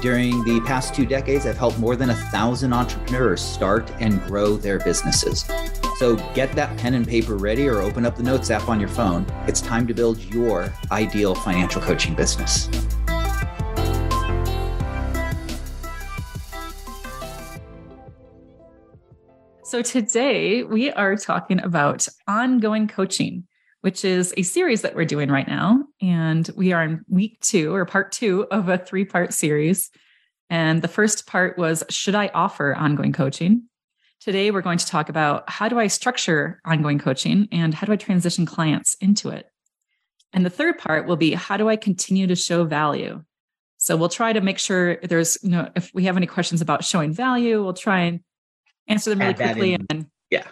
during the past two decades, I've helped more than a thousand entrepreneurs start and grow their businesses. So get that pen and paper ready or open up the Notes app on your phone. It's time to build your ideal financial coaching business. So today we are talking about ongoing coaching which is a series that we're doing right now. And we are in week two or part two of a three part series. And the first part was Should I offer ongoing coaching? Today, we're going to talk about how do I structure ongoing coaching and how do I transition clients into it? And the third part will be how do I continue to show value? So we'll try to make sure there's, you know, if we have any questions about showing value, we'll try and answer them really quickly and yeah,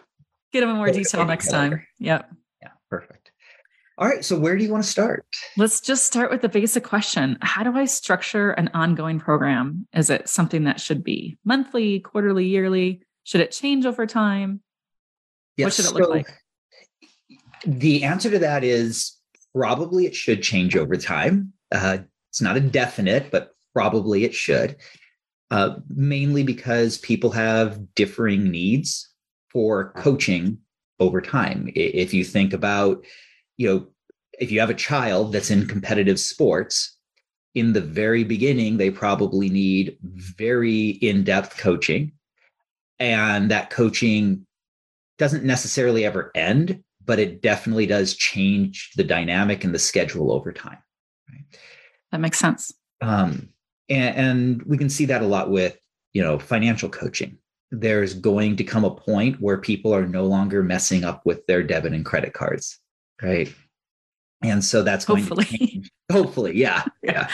get them in more detail next time. Yep. All right. So, where do you want to start? Let's just start with the basic question How do I structure an ongoing program? Is it something that should be monthly, quarterly, yearly? Should it change over time? Yes, what should it look so like? The answer to that is probably it should change over time. Uh, it's not indefinite, but probably it should. Uh, mainly because people have differing needs for coaching over time. If you think about you know, if you have a child that's in competitive sports, in the very beginning, they probably need very in depth coaching. And that coaching doesn't necessarily ever end, but it definitely does change the dynamic and the schedule over time. Right? That makes sense. Um, and, and we can see that a lot with, you know, financial coaching. There's going to come a point where people are no longer messing up with their debit and credit cards right? And so that's going hopefully. to change. Hopefully, yeah, yeah.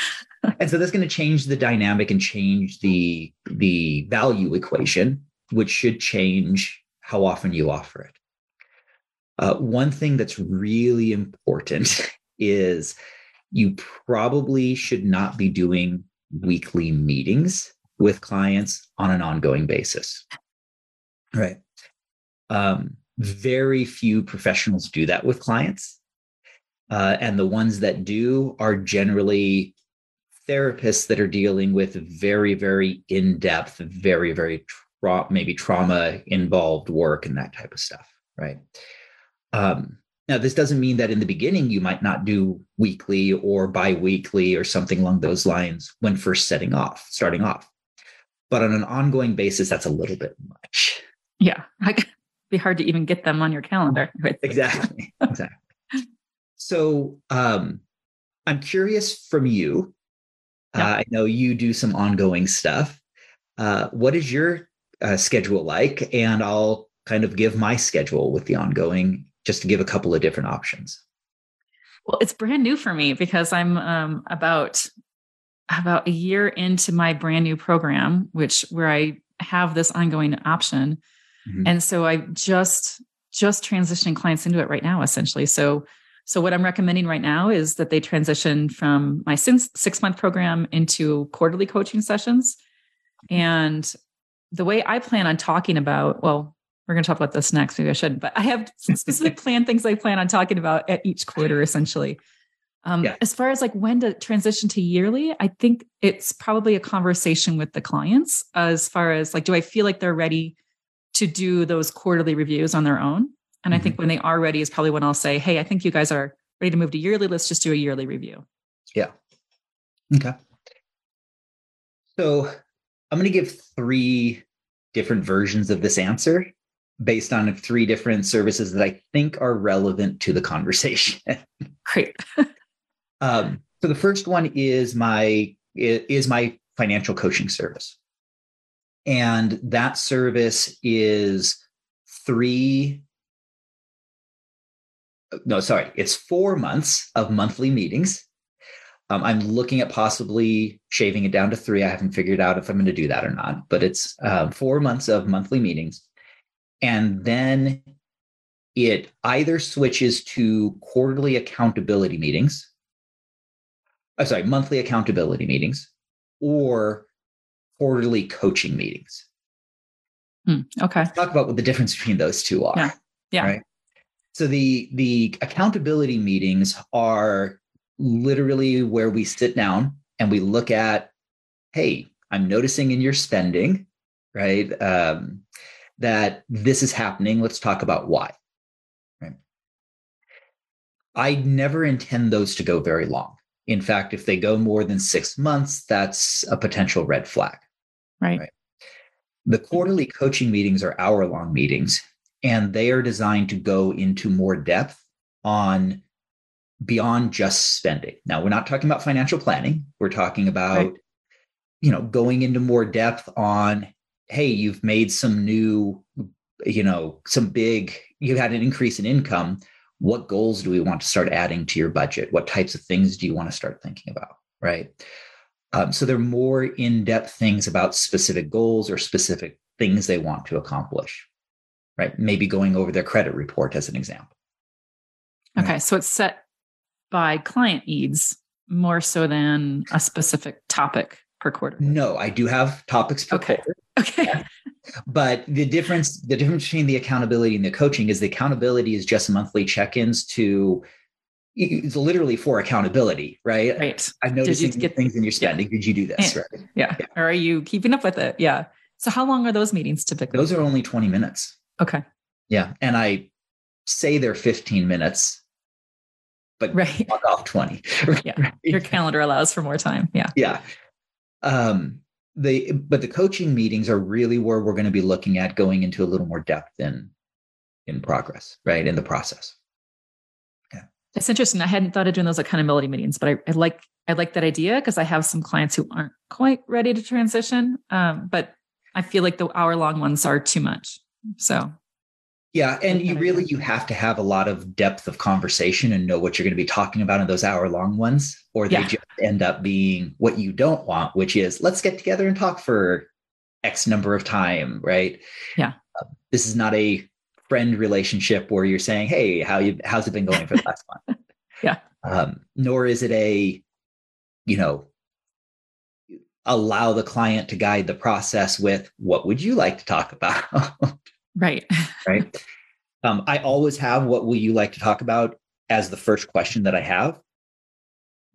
and so that's going to change the dynamic and change the the value equation, which should change how often you offer it. Uh, one thing that's really important is you probably should not be doing weekly meetings with clients on an ongoing basis. Right. Um, very few professionals do that with clients. Uh, and the ones that do are generally therapists that are dealing with very, very in depth, very, very tra- maybe trauma involved work and that type of stuff. Right. Um, now, this doesn't mean that in the beginning you might not do weekly or bi weekly or something along those lines when first setting off, starting off. But on an ongoing basis, that's a little bit much. Yeah. I, be hard to even get them on your calendar. exactly. Exactly. so um, I'm curious from you. Uh, I know you do some ongoing stuff. Uh, what is your uh, schedule like? And I'll kind of give my schedule with the ongoing just to give a couple of different options. Well, it's brand new for me because I'm um, about about a year into my brand new program, which where I have this ongoing option. Mm-hmm. And so I just just transitioning clients into it right now, essentially. So so what I'm recommending right now is that they transition from my six month program into quarterly coaching sessions. And the way I plan on talking about, well, we're going to talk about this next. Maybe I shouldn't, but I have specific plan things I plan on talking about at each quarter, essentially. Um, yeah. As far as like when to transition to yearly, I think it's probably a conversation with the clients as far as like, do I feel like they're ready to do those quarterly reviews on their own. And mm-hmm. I think mm-hmm. when they are ready is probably when I'll say, Hey, I think you guys are ready to move to yearly. Let's just do a yearly review. Yeah. Okay. So I'm going to give three different versions of this answer based on three different services that I think are relevant to the conversation. Great. um, so the first one is my is my financial coaching service. And that service is three, no, sorry, it's four months of monthly meetings. Um, I'm looking at possibly shaving it down to three. I haven't figured out if I'm going to do that or not, but it's uh, four months of monthly meetings. And then it either switches to quarterly accountability meetings, oh, sorry, monthly accountability meetings, or quarterly coaching meetings. Hmm, okay. Let's talk about what the difference between those two are. Yeah. Yeah. Right. So the the accountability meetings are literally where we sit down and we look at, hey, I'm noticing in your spending, right, um, that this is happening. Let's talk about why. Right. I never intend those to go very long. In fact, if they go more than six months, that's a potential red flag. Right. right. The quarterly coaching meetings are hour long meetings, and they are designed to go into more depth on beyond just spending. Now, we're not talking about financial planning. We're talking about, right. you know, going into more depth on, hey, you've made some new, you know, some big, you had an increase in income. What goals do we want to start adding to your budget? What types of things do you want to start thinking about? Right. Um, so they're more in depth things about specific goals or specific things they want to accomplish. Right. Maybe going over their credit report as an example. Okay. Right? So it's set by client needs more so than a specific topic per quarter? No, I do have topics per okay. quarter. Okay. Yeah. But the difference, the difference between the accountability and the coaching is the accountability is just monthly check-ins to it's literally for accountability, right? Right. I've noticed you get, things in your spending. Yeah. Did you do this? Yeah. Right. Yeah. yeah. Or are you keeping up with it? Yeah. So how long are those meetings typically? Those are only 20 minutes. Okay. Yeah. And I say they're 15 minutes but right. off 20. yeah. Your calendar allows for more time. Yeah. Yeah. Um, the but the coaching meetings are really where we're going to be looking at going into a little more depth in in progress, right? In the process. It's interesting. I hadn't thought of doing those accountability meetings, but I, I like I like that idea because I have some clients who aren't quite ready to transition. Um, but I feel like the hour long ones are too much. So yeah, and you really you have to have a lot of depth of conversation and know what you're going to be talking about in those hour long ones, or they yeah. just end up being what you don't want, which is let's get together and talk for X number of time, right? Yeah. Uh, this is not a friend relationship where you're saying, "Hey, how you how's it been going for the last month?" yeah. Um, nor is it a, you know, allow the client to guide the process with what would you like to talk about Right. right. Um, I always have what will you like to talk about as the first question that I have.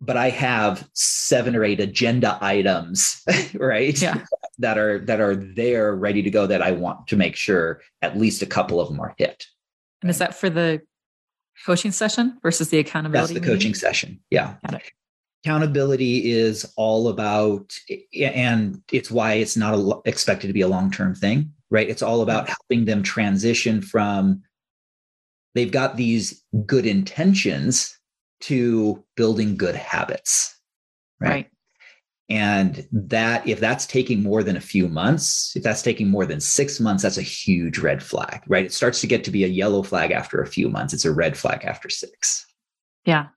But I have seven or eight agenda items, right? Yeah. that are that are there ready to go that I want to make sure at least a couple of them are hit. And is that for the coaching session versus the accountability? That's the meeting? coaching session. Yeah. Accountability is all about, and it's why it's not a, expected to be a long term thing right? It's all about helping them transition from they've got these good intentions to building good habits, right? right? And that, if that's taking more than a few months, if that's taking more than six months, that's a huge red flag, right? It starts to get to be a yellow flag after a few months. It's a red flag after six. Yeah.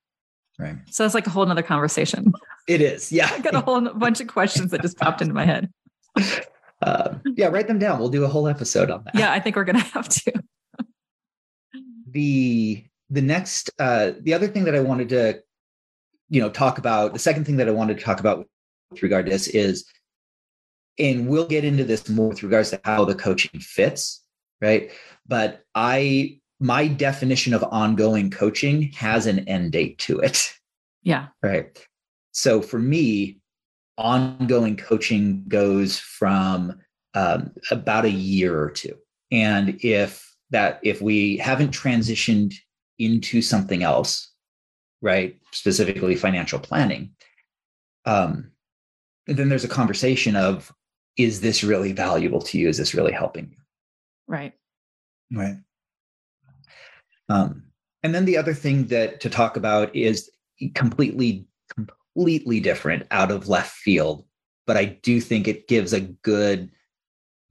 Right. So that's like a whole nother conversation. It is. Yeah. I got a whole bunch of questions that just popped into my head. uh, yeah, write them down. We'll do a whole episode on that. Yeah, I think we're gonna have to. the the next uh, the other thing that I wanted to, you know, talk about the second thing that I wanted to talk about with regard to this is, and we'll get into this more with regards to how the coaching fits, right? But I my definition of ongoing coaching has an end date to it. Yeah. Right. So for me, ongoing coaching goes from um, about a year or two. And if that, if we haven't transitioned into something else, right, specifically financial planning, um, then there's a conversation of, is this really valuable to you? Is this really helping you? Right. Right. Um, and then the other thing that to talk about is completely completely different out of left field, but I do think it gives a good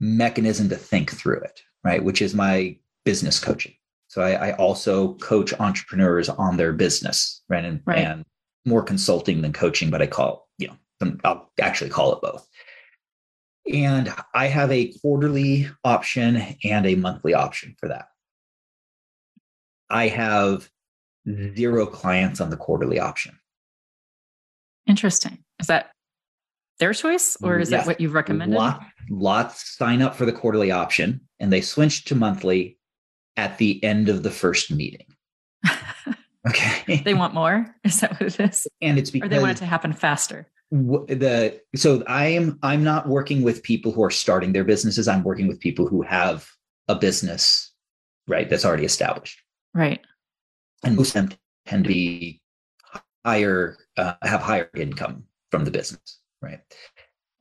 mechanism to think through it, right? Which is my business coaching. So I, I also coach entrepreneurs on their business, right? And, right. and more consulting than coaching, but I call, you know, I'll actually call it both. And I have a quarterly option and a monthly option for that. I have zero clients on the quarterly option. Interesting. Is that their choice or is yes. that what you've recommended? Lot, lots sign up for the quarterly option and they switch to monthly at the end of the first meeting. Okay. they want more. Is that what it is? And it's because or they want it to happen faster. The so I am I'm not working with people who are starting their businesses. I'm working with people who have a business, right? That's already established. Right. And most of them tend to be higher, uh, have higher income from the business, right?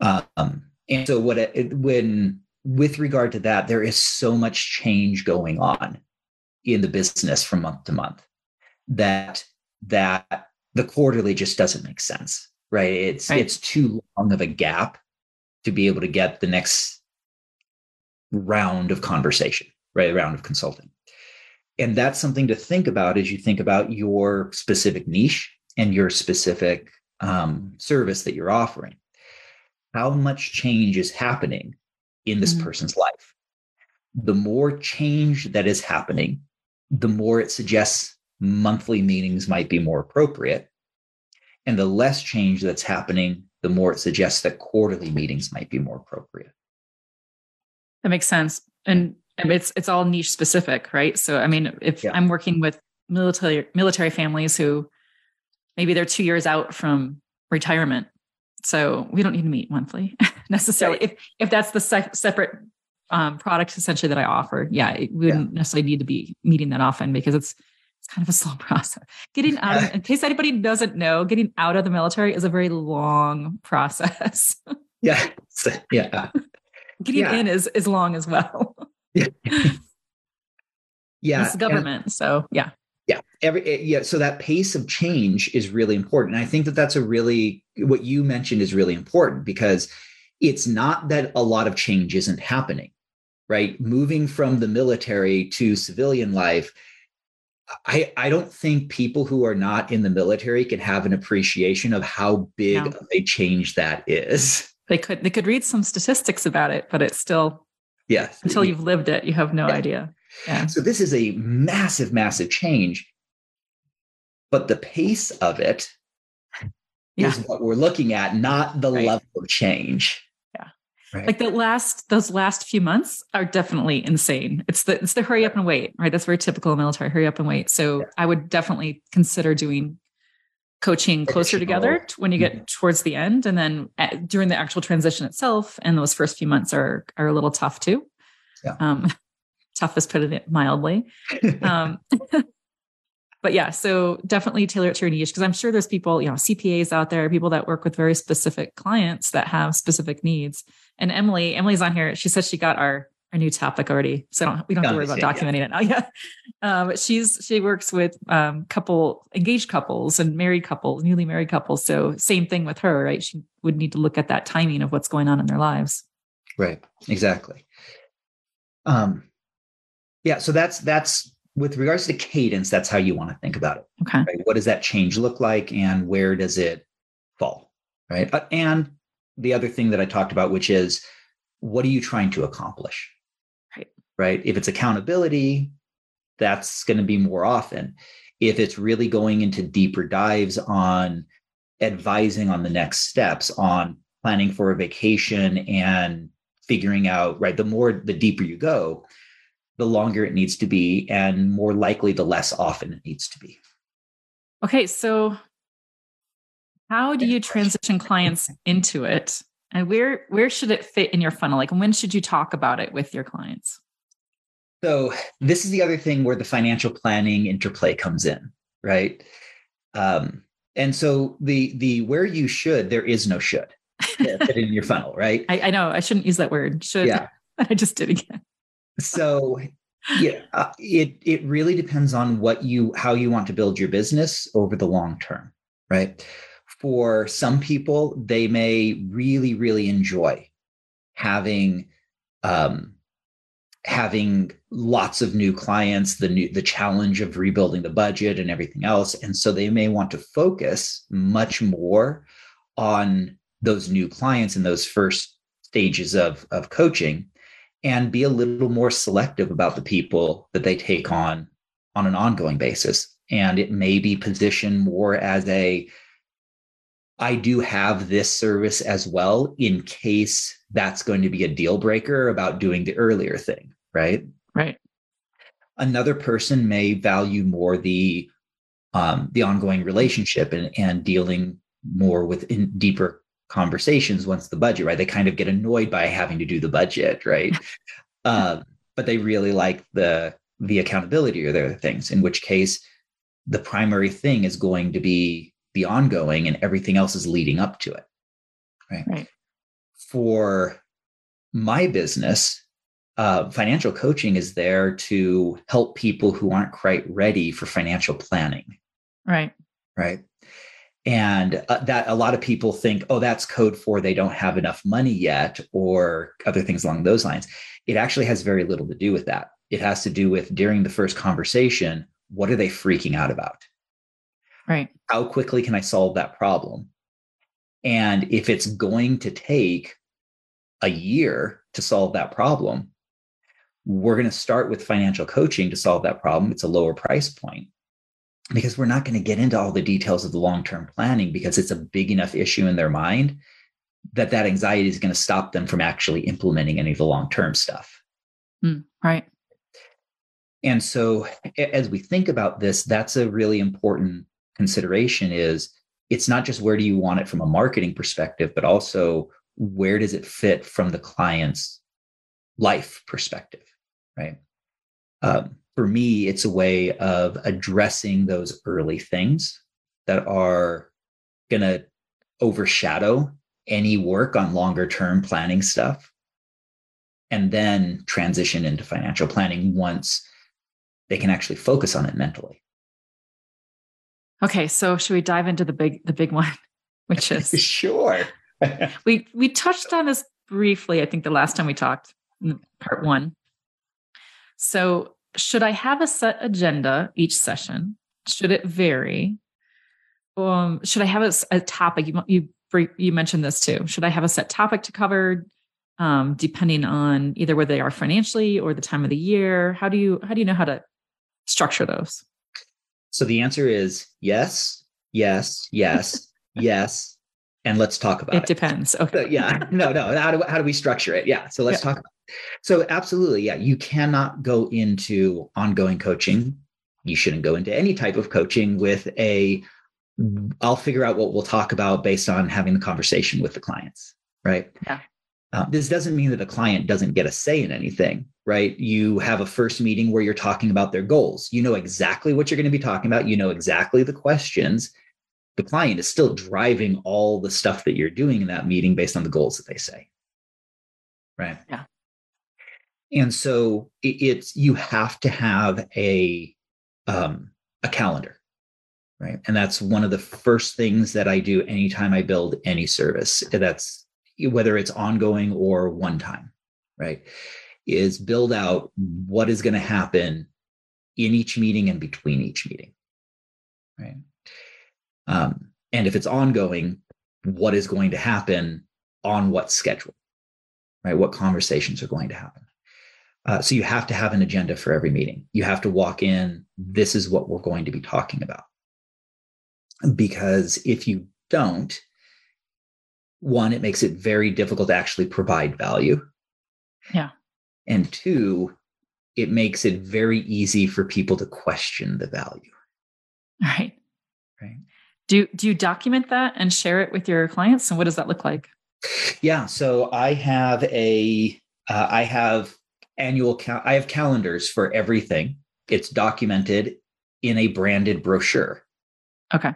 Um, and so what it, when with regard to that, there is so much change going on in the business from month to month that that the quarterly just doesn't make sense right? It's right. it's too long of a gap to be able to get the next round of conversation right? A round of consulting. And that's something to think about as you think about your specific niche and your specific um, service that you're offering. How much change is happening in this mm-hmm. person's life the more change that is happening the more it suggests monthly meetings might be more appropriate. And the less change that's happening, the more it suggests that quarterly meetings might be more appropriate. That makes sense. And it's it's all niche specific, right? So I mean, if yeah. I'm working with military military families who maybe they're two years out from retirement, so we don't need to meet monthly necessarily. Right. If if that's the se- separate um, product essentially that I offer, yeah, we wouldn't yeah. necessarily need to be meeting that often because it's it's kind of a slow process. Getting out of, in case anybody doesn't know, getting out of the military is a very long process. yeah. Yeah. getting yeah. in is, is long as well. yeah. Yeah. It's government. And, so yeah. Yeah. Every, eh, yeah. So that pace of change is really important. And i think that that's a really, what you mentioned is really important because it's not that a lot of change isn't happening, right? Moving from the military to civilian life I, I don't think people who are not in the military can have an appreciation of how big no. a change that is. They could they could read some statistics about it, but it's still yes until you've lived it, you have no yeah. idea. Yeah. So this is a massive, massive change, but the pace of it yeah. is what we're looking at, not the right. level of change. Right. Like the last those last few months are definitely insane. It's the it's the hurry up and wait, right? That's very typical military, hurry up and wait. So yeah. I would definitely consider doing coaching closer together when you get mm-hmm. towards the end and then at, during the actual transition itself and those first few months are are a little tough too. Yeah. Um tough is putting it mildly. um but yeah, so definitely tailor it to your niche because I'm sure there's people, you know, CPAs out there, people that work with very specific clients that have specific needs. And Emily, Emily's on here. She says she got our our new topic already, so don't, we don't have to worry about documenting it now. Yeah, um, she's she works with um, couple engaged couples and married couples, newly married couples. So same thing with her, right? She would need to look at that timing of what's going on in their lives. Right. Exactly. Um, yeah. So that's that's with regards to cadence. That's how you want to think about it. Okay. Right? What does that change look like, and where does it fall? Right. Uh, and the other thing that I talked about, which is what are you trying to accomplish? Right. Right. If it's accountability, that's going to be more often. If it's really going into deeper dives on advising on the next steps, on planning for a vacation and figuring out, right, the more, the deeper you go, the longer it needs to be, and more likely, the less often it needs to be. Okay. So how do you transition clients into it? And where where should it fit in your funnel? Like when should you talk about it with your clients? So this is the other thing where the financial planning interplay comes in, right? Um, and so the the where you should, there is no should fit in your funnel, right? I, I, know I shouldn't use that word. Should yeah. I just did again. So yeah, uh, it it really depends on what you how you want to build your business over the long term, right? for some people, they may really, really enjoy having um, having lots of new clients, the new the challenge of rebuilding the budget and everything else, and so they may want to focus much more on those new clients in those first stages of, of coaching and be a little more selective about the people that they take on on an ongoing basis. And it may be positioned more as a I do have this service as well in case that's going to be a deal breaker about doing the earlier thing, right? Right. Another person may value more the um, the ongoing relationship and, and dealing more with in deeper conversations once the budget, right? They kind of get annoyed by having to do the budget, right? um, but they really like the the accountability or the other things. In which case, the primary thing is going to be the ongoing, and everything else is leading up to it, right? Right. For my business, uh, financial coaching is there to help people who aren't quite ready for financial planning. Right. Right. And uh, that a lot of people think, oh, that's code for they don't have enough money yet, or other things along those lines. It actually has very little to do with that. It has to do with during the first conversation, what are they freaking out about? Right. How quickly can I solve that problem? And if it's going to take a year to solve that problem, we're going to start with financial coaching to solve that problem. It's a lower price point because we're not going to get into all the details of the long-term planning because it's a big enough issue in their mind that that anxiety is going to stop them from actually implementing any of the long-term stuff. Mm, right. And so as we think about this, that's a really important consideration is it's not just where do you want it from a marketing perspective, but also where does it fit from the client's life perspective, right? Um, for me, it's a way of addressing those early things that are going to overshadow any work on longer term planning stuff and then transition into financial planning once they can actually focus on it mentally. Okay, so should we dive into the big the big one, which is sure. we we touched on this briefly, I think the last time we talked, part 1. So, should I have a set agenda each session? Should it vary? Um, should I have a, a topic? You you you mentioned this too. Should I have a set topic to cover? Um, depending on either where they are financially or the time of the year. How do you how do you know how to structure those? So the answer is yes, yes, yes, yes, and let's talk about it. It depends. Okay. So, yeah. No, no. How do how do we structure it? Yeah. So let's yeah. talk. So absolutely, yeah. You cannot go into ongoing coaching. You shouldn't go into any type of coaching with a. I'll figure out what we'll talk about based on having the conversation with the clients. Right. Yeah. Uh, this doesn't mean that a client doesn't get a say in anything, right? You have a first meeting where you're talking about their goals. You know exactly what you're going to be talking about. You know exactly the questions. The client is still driving all the stuff that you're doing in that meeting based on the goals that they say. Right. Yeah. And so it, it's you have to have a um, a calendar, right? And that's one of the first things that I do anytime I build any service. That's whether it's ongoing or one time, right? Is build out what is going to happen in each meeting and between each meeting, right? Um, and if it's ongoing, what is going to happen on what schedule, right? What conversations are going to happen. Uh, so you have to have an agenda for every meeting. You have to walk in, this is what we're going to be talking about. Because if you don't, one, it makes it very difficult to actually provide value. Yeah. And two, it makes it very easy for people to question the value. Right. Right. Do do you document that and share it with your clients? And what does that look like? Yeah. So I have a uh, I have annual cal- I have calendars for everything. It's documented in a branded brochure. Okay.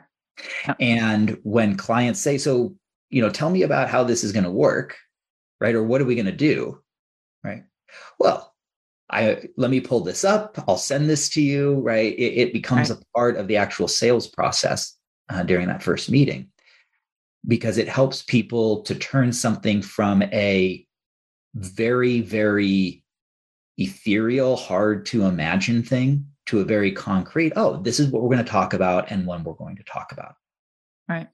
And when clients say, so you know, tell me about how this is going to work, right? Or what are we going to do, right? Well, I let me pull this up. I'll send this to you, right? It, it becomes right. a part of the actual sales process uh, during that first meeting because it helps people to turn something from a very, very ethereal, hard to imagine thing to a very concrete, oh, this is what we're going to talk about and when we're going to talk about. Right.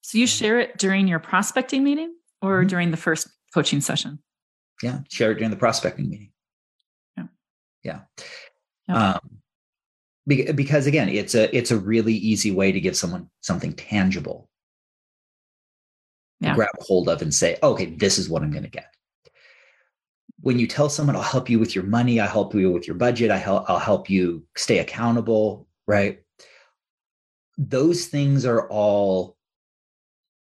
So you share it during your prospecting meeting or mm-hmm. during the first coaching session. Yeah. Share it during the prospecting meeting. Yeah. Yeah. yeah. Um, because again, it's a it's a really easy way to give someone something tangible yeah. grab hold of and say, okay, this is what I'm going to get. When you tell someone, I'll help you with your money, I help you with your budget, I help, I'll help you stay accountable, right? Those things are all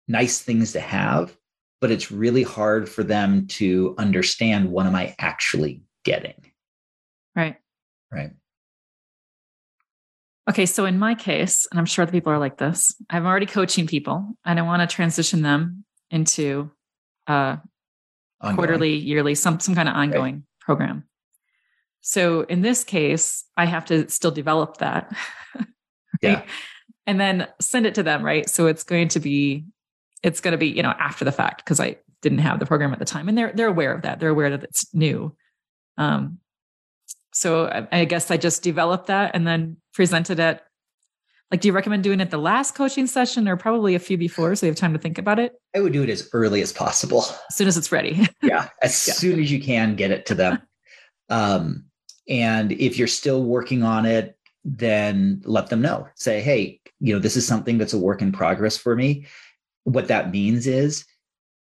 nice things to have, but it's really hard for them to understand what am I actually getting? Right. Right. Okay, so in my case, and I'm sure the people are like this, I'm already coaching people and I want to transition them into uh quarterly, yearly, some some kind of ongoing right. program. So in this case, I have to still develop that. right? Yeah. And then send it to them, right? So it's going to be it's going to be, you know, after the fact because I didn't have the program at the time and they're they're aware of that. They're aware that it's new. Um so I, guess I just developed that and then presented it. Like, do you recommend doing it the last coaching session or probably a few before so you have time to think about it? I would do it as early as possible. As soon as it's ready. yeah. As yeah. soon as you can get it to them. Um, and if you're still working on it, then let them know. Say, hey, you know, this is something that's a work in progress for me. What that means is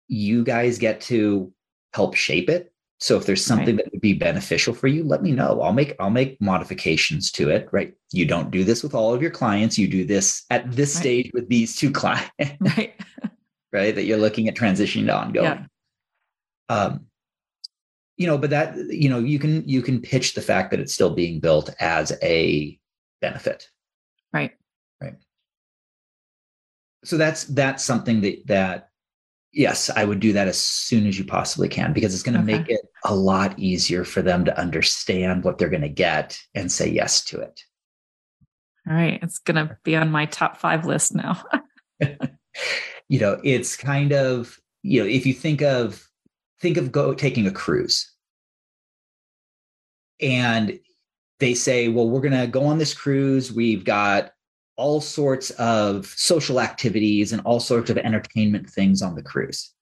you guys get to help shape it so if there's something right. that would be beneficial for you, let me know. I'll make I'll make modifications to it, right? You don't do this with all of your clients. You do this at this right. stage with these two clients. Right. right? That you're looking at transitioning to ongoing. Yeah. Um you know, but that you know, you can you can pitch the fact that it's still being built as a benefit. Right. Right. So that's that's something that that yes, I would do that as soon as you possibly can because it's going to okay. make it a lot easier for them to understand what they're going to get and say yes to it. All right. It's going to be on my top five list now. you know, it's kind of, you know, if you think of, think of go taking a cruise and they say, well, we're going to go on this cruise. We've got all sorts of social activities and all sorts of entertainment things on the cruise.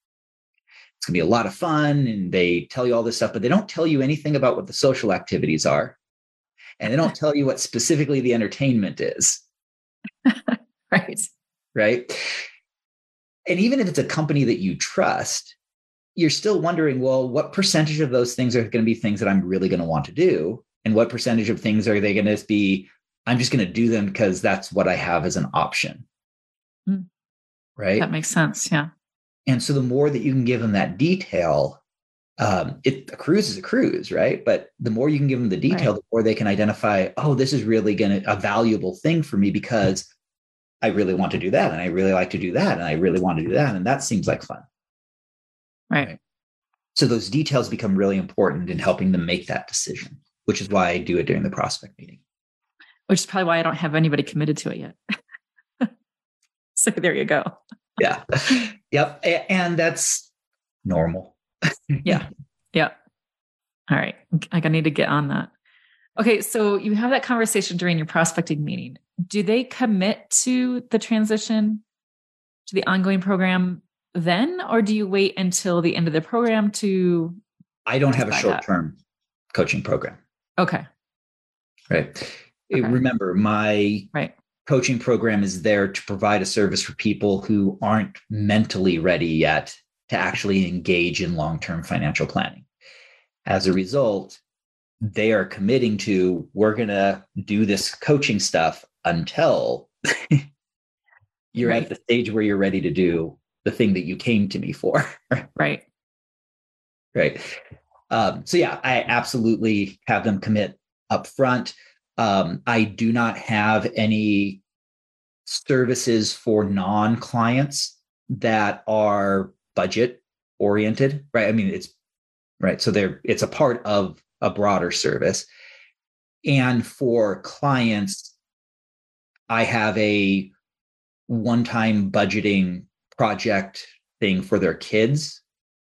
It's going to be a lot of fun and they tell you all this stuff, but they don't tell you anything about what the social activities are. And they don't tell you what specifically the entertainment is. right. Right. And even if it's a company that you trust, you're still wondering, well, what percentage of those things are going to be things that I'm really going to want to do? And what percentage of things are they going to be I'm just going to do them because that's what I have as an option. Mm. Right. That makes sense. Yeah. And so the more that you can give them that detail, um, it a cruise is a cruise, right? But the more you can give them the detail, right. the more they can identify, oh, this is really going to a valuable thing for me because I really want to do that, and I really like to do that, and I really want to do that, and that seems like fun. Right. right. So those details become really important in helping them make that decision, which is why I do it during the prospect meeting which is probably why I don't have anybody committed to it yet. so there you go. Yeah. Yep. And that's normal. yeah. Yeah. All right. Like I need to get on that. Okay. So you have that conversation during your prospecting meeting. Do they commit to the transition to the ongoing program then, or do you wait until the end of the program to? I don't have a short term coaching program. Okay. Right. Okay. Remember, my right. Coaching program is there to provide a service for people who aren't mentally ready yet to actually engage in long term financial planning. As a result, they are committing to we're going to do this coaching stuff until you're right. at the stage where you're ready to do the thing that you came to me for. right. Right. Um, so yeah, I absolutely have them commit up front. Um, I do not have any services for non clients that are budget oriented, right? I mean, it's right. So they're, it's a part of a broader service. And for clients, I have a one time budgeting project thing for their kids,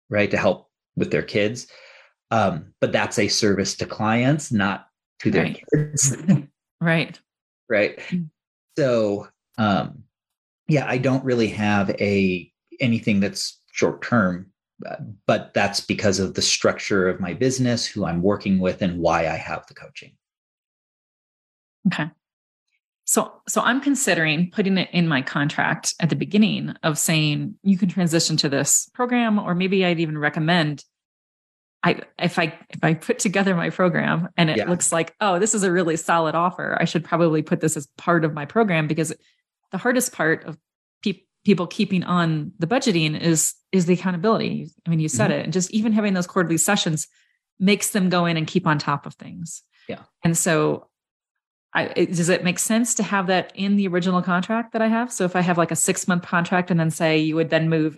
right? To help with their kids. Um, but that's a service to clients, not to their right. kids. right. Right. Mm. So um yeah, I don't really have a anything that's short term but that's because of the structure of my business, who I'm working with, and why I have the coaching. Okay. So so I'm considering putting it in my contract at the beginning of saying you can transition to this program or maybe I'd even recommend I if I if I put together my program and it yeah. looks like oh this is a really solid offer I should probably put this as part of my program because the hardest part of pe- people keeping on the budgeting is is the accountability I mean you said mm-hmm. it and just even having those quarterly sessions makes them go in and keep on top of things yeah and so I, does it make sense to have that in the original contract that I have? So if I have like a six month contract and then say you would then move,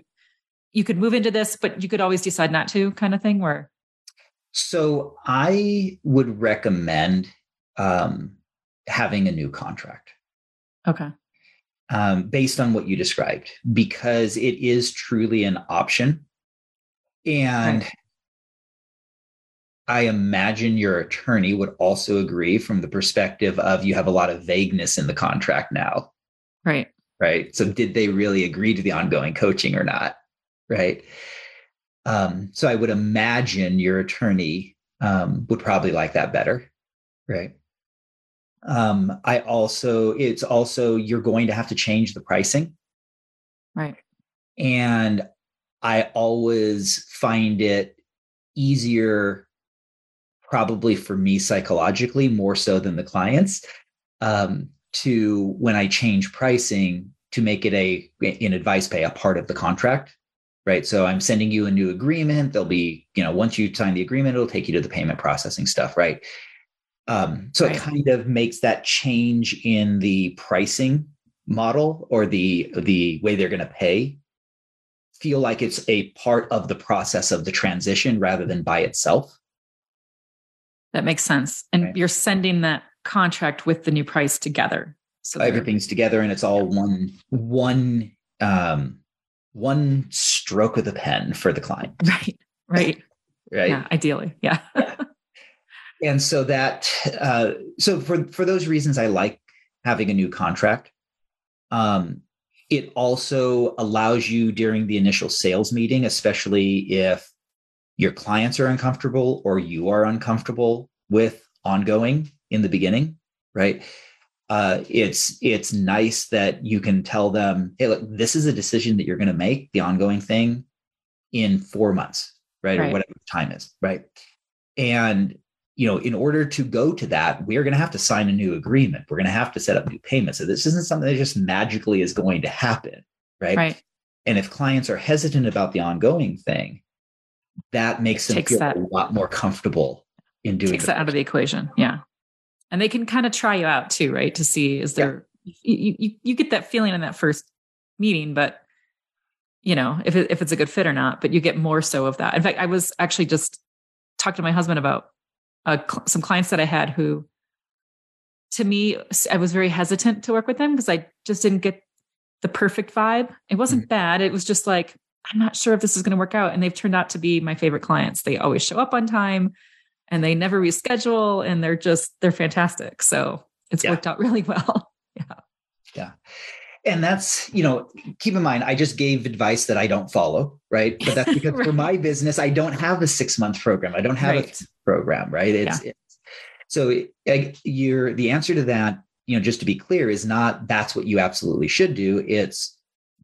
you could move into this, but you could always decide not to, kind of thing. Where so I would recommend um, having a new contract. Okay. Um, based on what you described, because it is truly an option. And right. I imagine your attorney would also agree from the perspective of you have a lot of vagueness in the contract now. Right. Right. So did they really agree to the ongoing coaching or not? Right. Um, so I would imagine your attorney um, would probably like that better. Right. Um, I also, it's also, you're going to have to change the pricing. Right. And I always find it easier probably for me psychologically more so than the clients um, to when i change pricing to make it a in advice pay a part of the contract right so i'm sending you a new agreement there'll be you know once you sign the agreement it'll take you to the payment processing stuff right um, so right. it kind of makes that change in the pricing model or the the way they're going to pay feel like it's a part of the process of the transition rather than by itself that makes sense. And right. you're sending that contract with the new price together. So everything's together and it's all one one um one stroke of the pen for the client. Right. Right. right. Yeah, ideally. Yeah. yeah. And so that uh so for for those reasons I like having a new contract. Um it also allows you during the initial sales meeting, especially if your clients are uncomfortable or you are uncomfortable with ongoing in the beginning, right? Uh, it's it's nice that you can tell them, hey, look, this is a decision that you're going to make, the ongoing thing, in four months, right, right. or whatever time is, right? And you know, in order to go to that, we're going to have to sign a new agreement. We're going to have to set up new payments. So this isn't something that just magically is going to happen, right? Right. And if clients are hesitant about the ongoing thing, that makes them Takes feel that. a lot more comfortable in doing Takes that out of the equation. Yeah. And they can kind of try you out too, right? To see is there yeah. you, you you get that feeling in that first meeting, but you know, if it, if it's a good fit or not, but you get more so of that. In fact, I was actually just talking to my husband about uh, cl- some clients that I had who to me I was very hesitant to work with them because I just didn't get the perfect vibe. It wasn't mm-hmm. bad. It was just like I'm not sure if this is going to work out. And they've turned out to be my favorite clients. They always show up on time and they never reschedule and they're just, they're fantastic. So it's yeah. worked out really well. yeah. Yeah. And that's, you know, keep in mind, I just gave advice that I don't follow, right? But that's because right. for my business, I don't have a six month program. I don't have right. a program, right? It's, yeah. it's so it, you're the answer to that, you know, just to be clear, is not that's what you absolutely should do. It's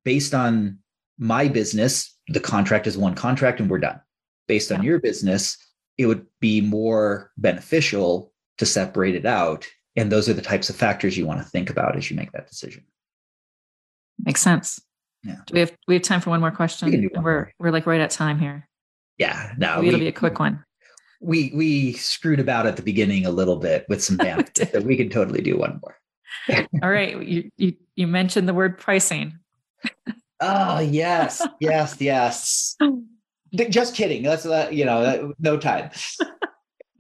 based on my business, the contract is one contract and we're done. Based on your business, it would be more beneficial to separate it out. And those are the types of factors you want to think about as you make that decision. Makes sense. Yeah. Do we have we have time for one more question? We one we're more. we're like right at time here. Yeah. No, Maybe we, it'll be a quick one. We we screwed about at the beginning a little bit with some bandwidth, so we can totally do one more. All right. You you you mentioned the word pricing. Oh yes, yes, yes. Just kidding. That's uh, you know, no time.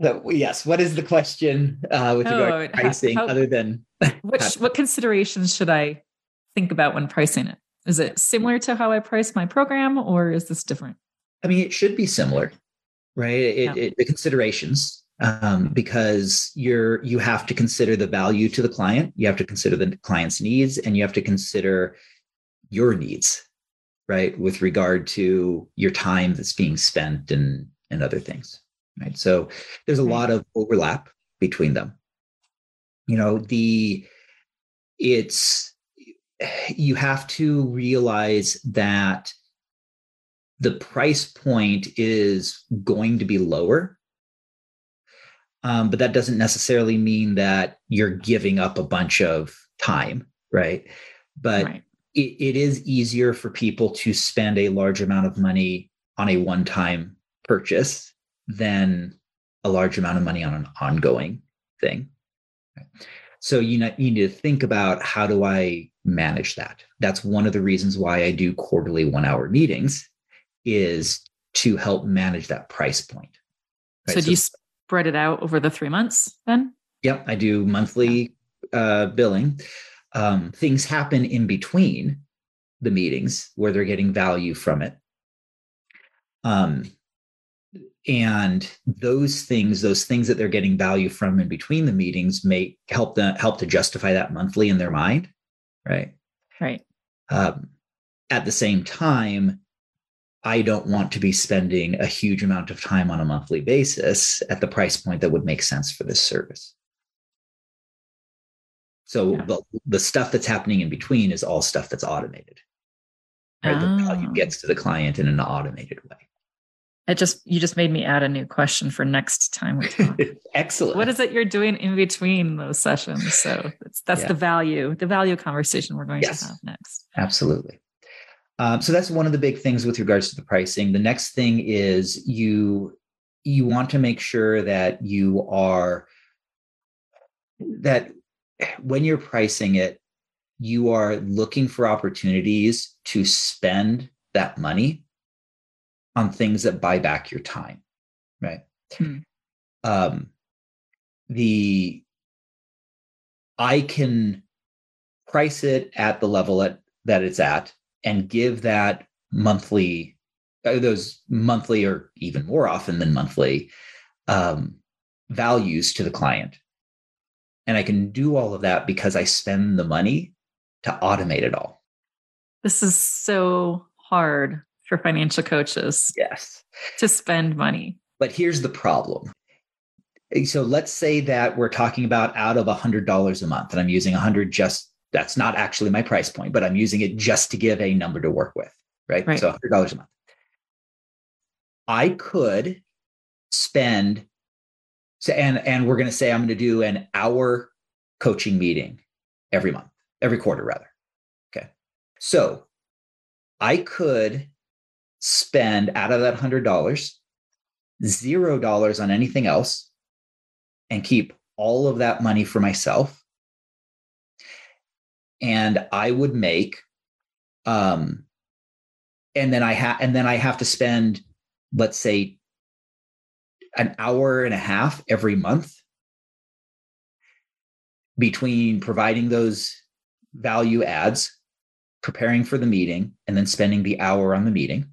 So, yes. What is the question uh, with regard oh, to pricing, how, other than what? what considerations should I think about when pricing it? Is it similar to how I price my program, or is this different? I mean, it should be similar, right? It, yeah. it, the considerations, um, because you're you have to consider the value to the client, you have to consider the client's needs, and you have to consider your needs right? With regard to your time that's being spent and and other things, right? So there's a lot of overlap between them. You know, the it's you have to realize that the price point is going to be lower um, but that doesn't necessarily mean that you're giving up a bunch of time, right? But right. It, it is easier for people to spend a large amount of money on a one time purchase than a large amount of money on an ongoing thing. So you, know, you need to think about how do I manage that? That's one of the reasons why I do quarterly one hour meetings is to help manage that price point. Right? So, do you spread it out over the three months then? Yep, I do monthly uh, billing. Um, things happen in between the meetings where they're getting value from it. Um, and those things, those things that they're getting value from in between the meetings, may help them help to justify that monthly in their mind, right? Right. Um, at the same time, I don't want to be spending a huge amount of time on a monthly basis at the price point that would make sense for this service. So yeah. the, the stuff that's happening in between is all stuff that's automated. Right? Oh. The value oh. gets to the client in an automated way. It just you just made me add a new question for next time we talk. Excellent. What is it you're doing in between those sessions? So that's yeah. the value, the value conversation we're going yes. to have next. Absolutely. Um, so that's one of the big things with regards to the pricing. The next thing is you you want to make sure that you are that when you're pricing it, you are looking for opportunities to spend that money on things that buy back your time, right? Hmm. Um, the I can price it at the level at, that it's at and give that monthly uh, those monthly or even more often than monthly um, values to the client and i can do all of that because i spend the money to automate it all this is so hard for financial coaches yes to spend money but here's the problem so let's say that we're talking about out of $100 a month and i'm using 100 just that's not actually my price point, but I'm using it just to give a number to work with, right? right. So $100 a month. I could spend so and and we're going to say I'm going to do an hour coaching meeting every month, every quarter rather. Okay. So I could spend out of that $100 zero dollars on anything else and keep all of that money for myself and I would make um and then I have and then I have to spend let's say an hour and a half every month between providing those value adds, preparing for the meeting, and then spending the hour on the meeting.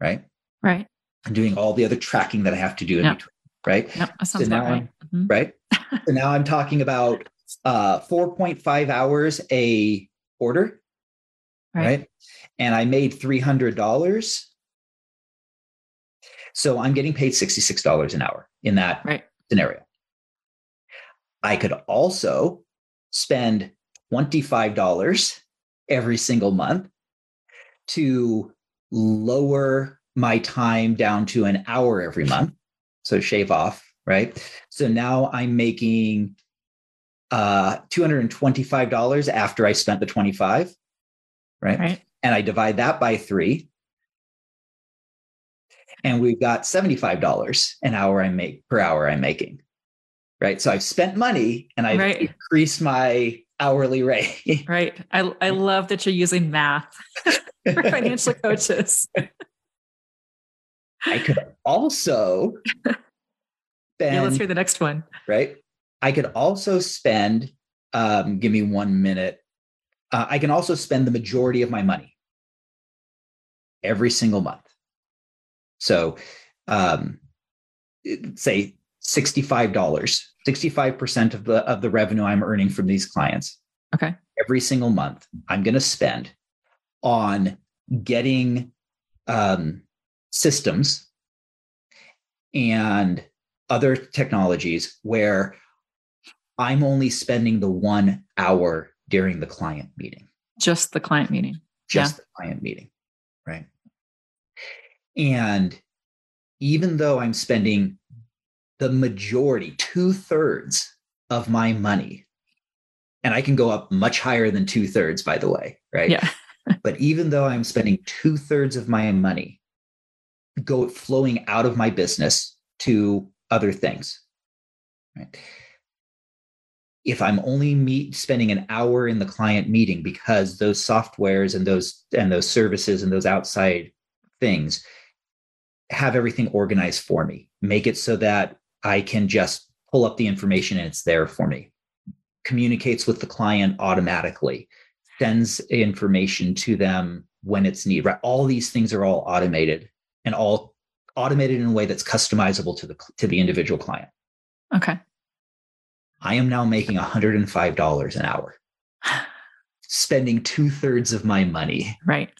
Right. Right. And doing all the other tracking that I have to do in yep. between. Right. Yep, that sounds so now right. Mm-hmm. Right. so now I'm talking about uh, 4.5 hours a order, right? right? And I made $300. So I'm getting paid $66 an hour in that right. scenario. I could also spend $25 every single month to lower my time down to an hour every month. So shave off, right? So now I'm making uh, $225 after I spent the 25, right? right? And I divide that by three. And we've got $75 an hour I make per hour I'm making. Right. So I've spent money and I've right. increased my hourly rate. right. I, I love that you're using math for financial coaches. I could also spend, yeah, let's hear the next one. Right. I could also spend, um, give me one minute. Uh, I can also spend the majority of my money every single month. So, um, say $65, 65% of the, of the revenue I'm earning from these clients. Okay. Every single month, I'm going to spend on getting um, systems and other technologies where I'm only spending the one hour during the client meeting. Just the client meeting. Just yeah. the client meeting. Right. And even though I'm spending the majority, two thirds of my money, and I can go up much higher than two thirds, by the way, right? Yeah. but even though I'm spending two thirds of my money go flowing out of my business to other things, right? If I'm only meet spending an hour in the client meeting because those softwares and those and those services and those outside things have everything organized for me, make it so that I can just pull up the information and it's there for me. Communicates with the client automatically, sends information to them when it's needed. Right? All these things are all automated and all automated in a way that's customizable to the to the individual client. Okay. I am now making $105 an hour, spending two thirds of my money. Right.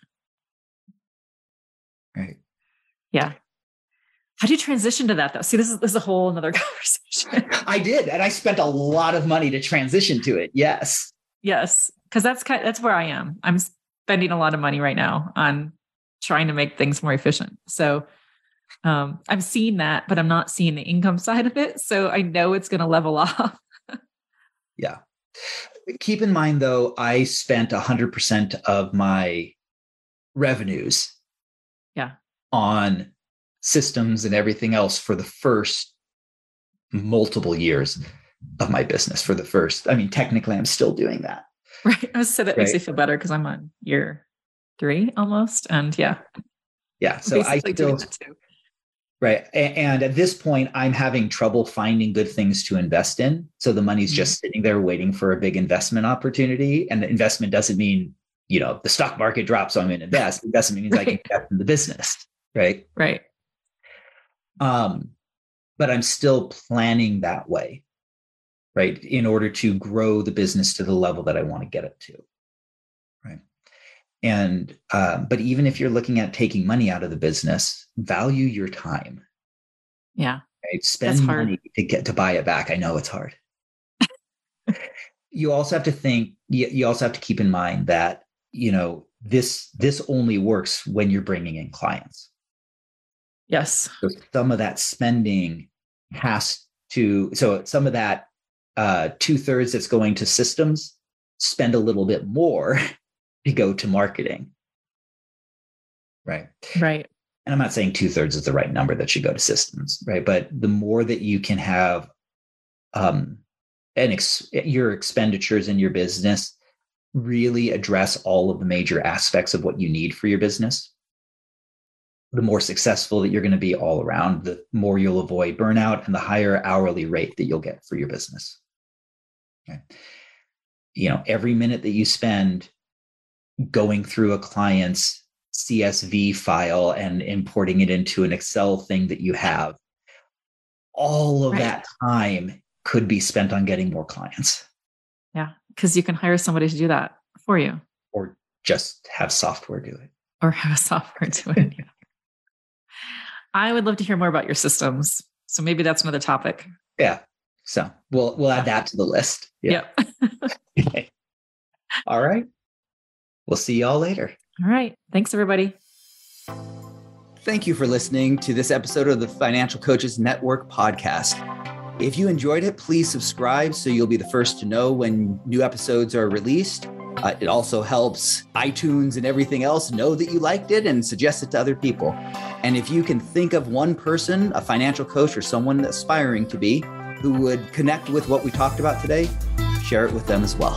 Right. Yeah. How do you transition to that though? See, this is this is a whole another conversation. I did, and I spent a lot of money to transition to it. Yes. Yes, because that's kind of, that's where I am. I'm spending a lot of money right now on trying to make things more efficient. So um, I'm seeing that, but I'm not seeing the income side of it. So I know it's going to level off. yeah. Keep in mind though, I spent 100% of my revenues yeah on systems and everything else for the first multiple years of my business for the first i mean technically i'm still doing that. Right. I so that right? makes me feel better because i'm on year three almost and yeah. Yeah so i still right and at this point i'm having trouble finding good things to invest in so the money's mm-hmm. just sitting there waiting for a big investment opportunity and the investment doesn't mean you know the stock market drops so i'm going to invest. Investment means right. i can invest in the business right? Right um, but I'm still planning that way, right? In order to grow the business to the level that I want to get it to, right? And um, but even if you're looking at taking money out of the business, value your time. Yeah. Right? Spend money to get to buy it back. I know it's hard. you also have to think. You, you also have to keep in mind that you know this this only works when you're bringing in clients Yes. So some of that spending has to, so some of that uh, two thirds that's going to systems, spend a little bit more to go to marketing. Right. Right. And I'm not saying two thirds is the right number that should go to systems, right? But the more that you can have um, and ex- your expenditures in your business really address all of the major aspects of what you need for your business the more successful that you're going to be all around, the more you'll avoid burnout and the higher hourly rate that you'll get for your business. Okay. You know, every minute that you spend going through a client's CSV file and importing it into an Excel thing that you have, all of right. that time could be spent on getting more clients. Yeah, because you can hire somebody to do that for you. Or just have software do it. Or have a software do it. I would love to hear more about your systems. So maybe that's another topic. Yeah. So we'll we'll add that to the list. Yeah. Yep. all right. We'll see y'all later. All right. Thanks everybody. Thank you for listening to this episode of the Financial Coaches Network podcast. If you enjoyed it, please subscribe so you'll be the first to know when new episodes are released. Uh, it also helps iTunes and everything else know that you liked it and suggest it to other people. And if you can think of one person, a financial coach or someone aspiring to be, who would connect with what we talked about today, share it with them as well.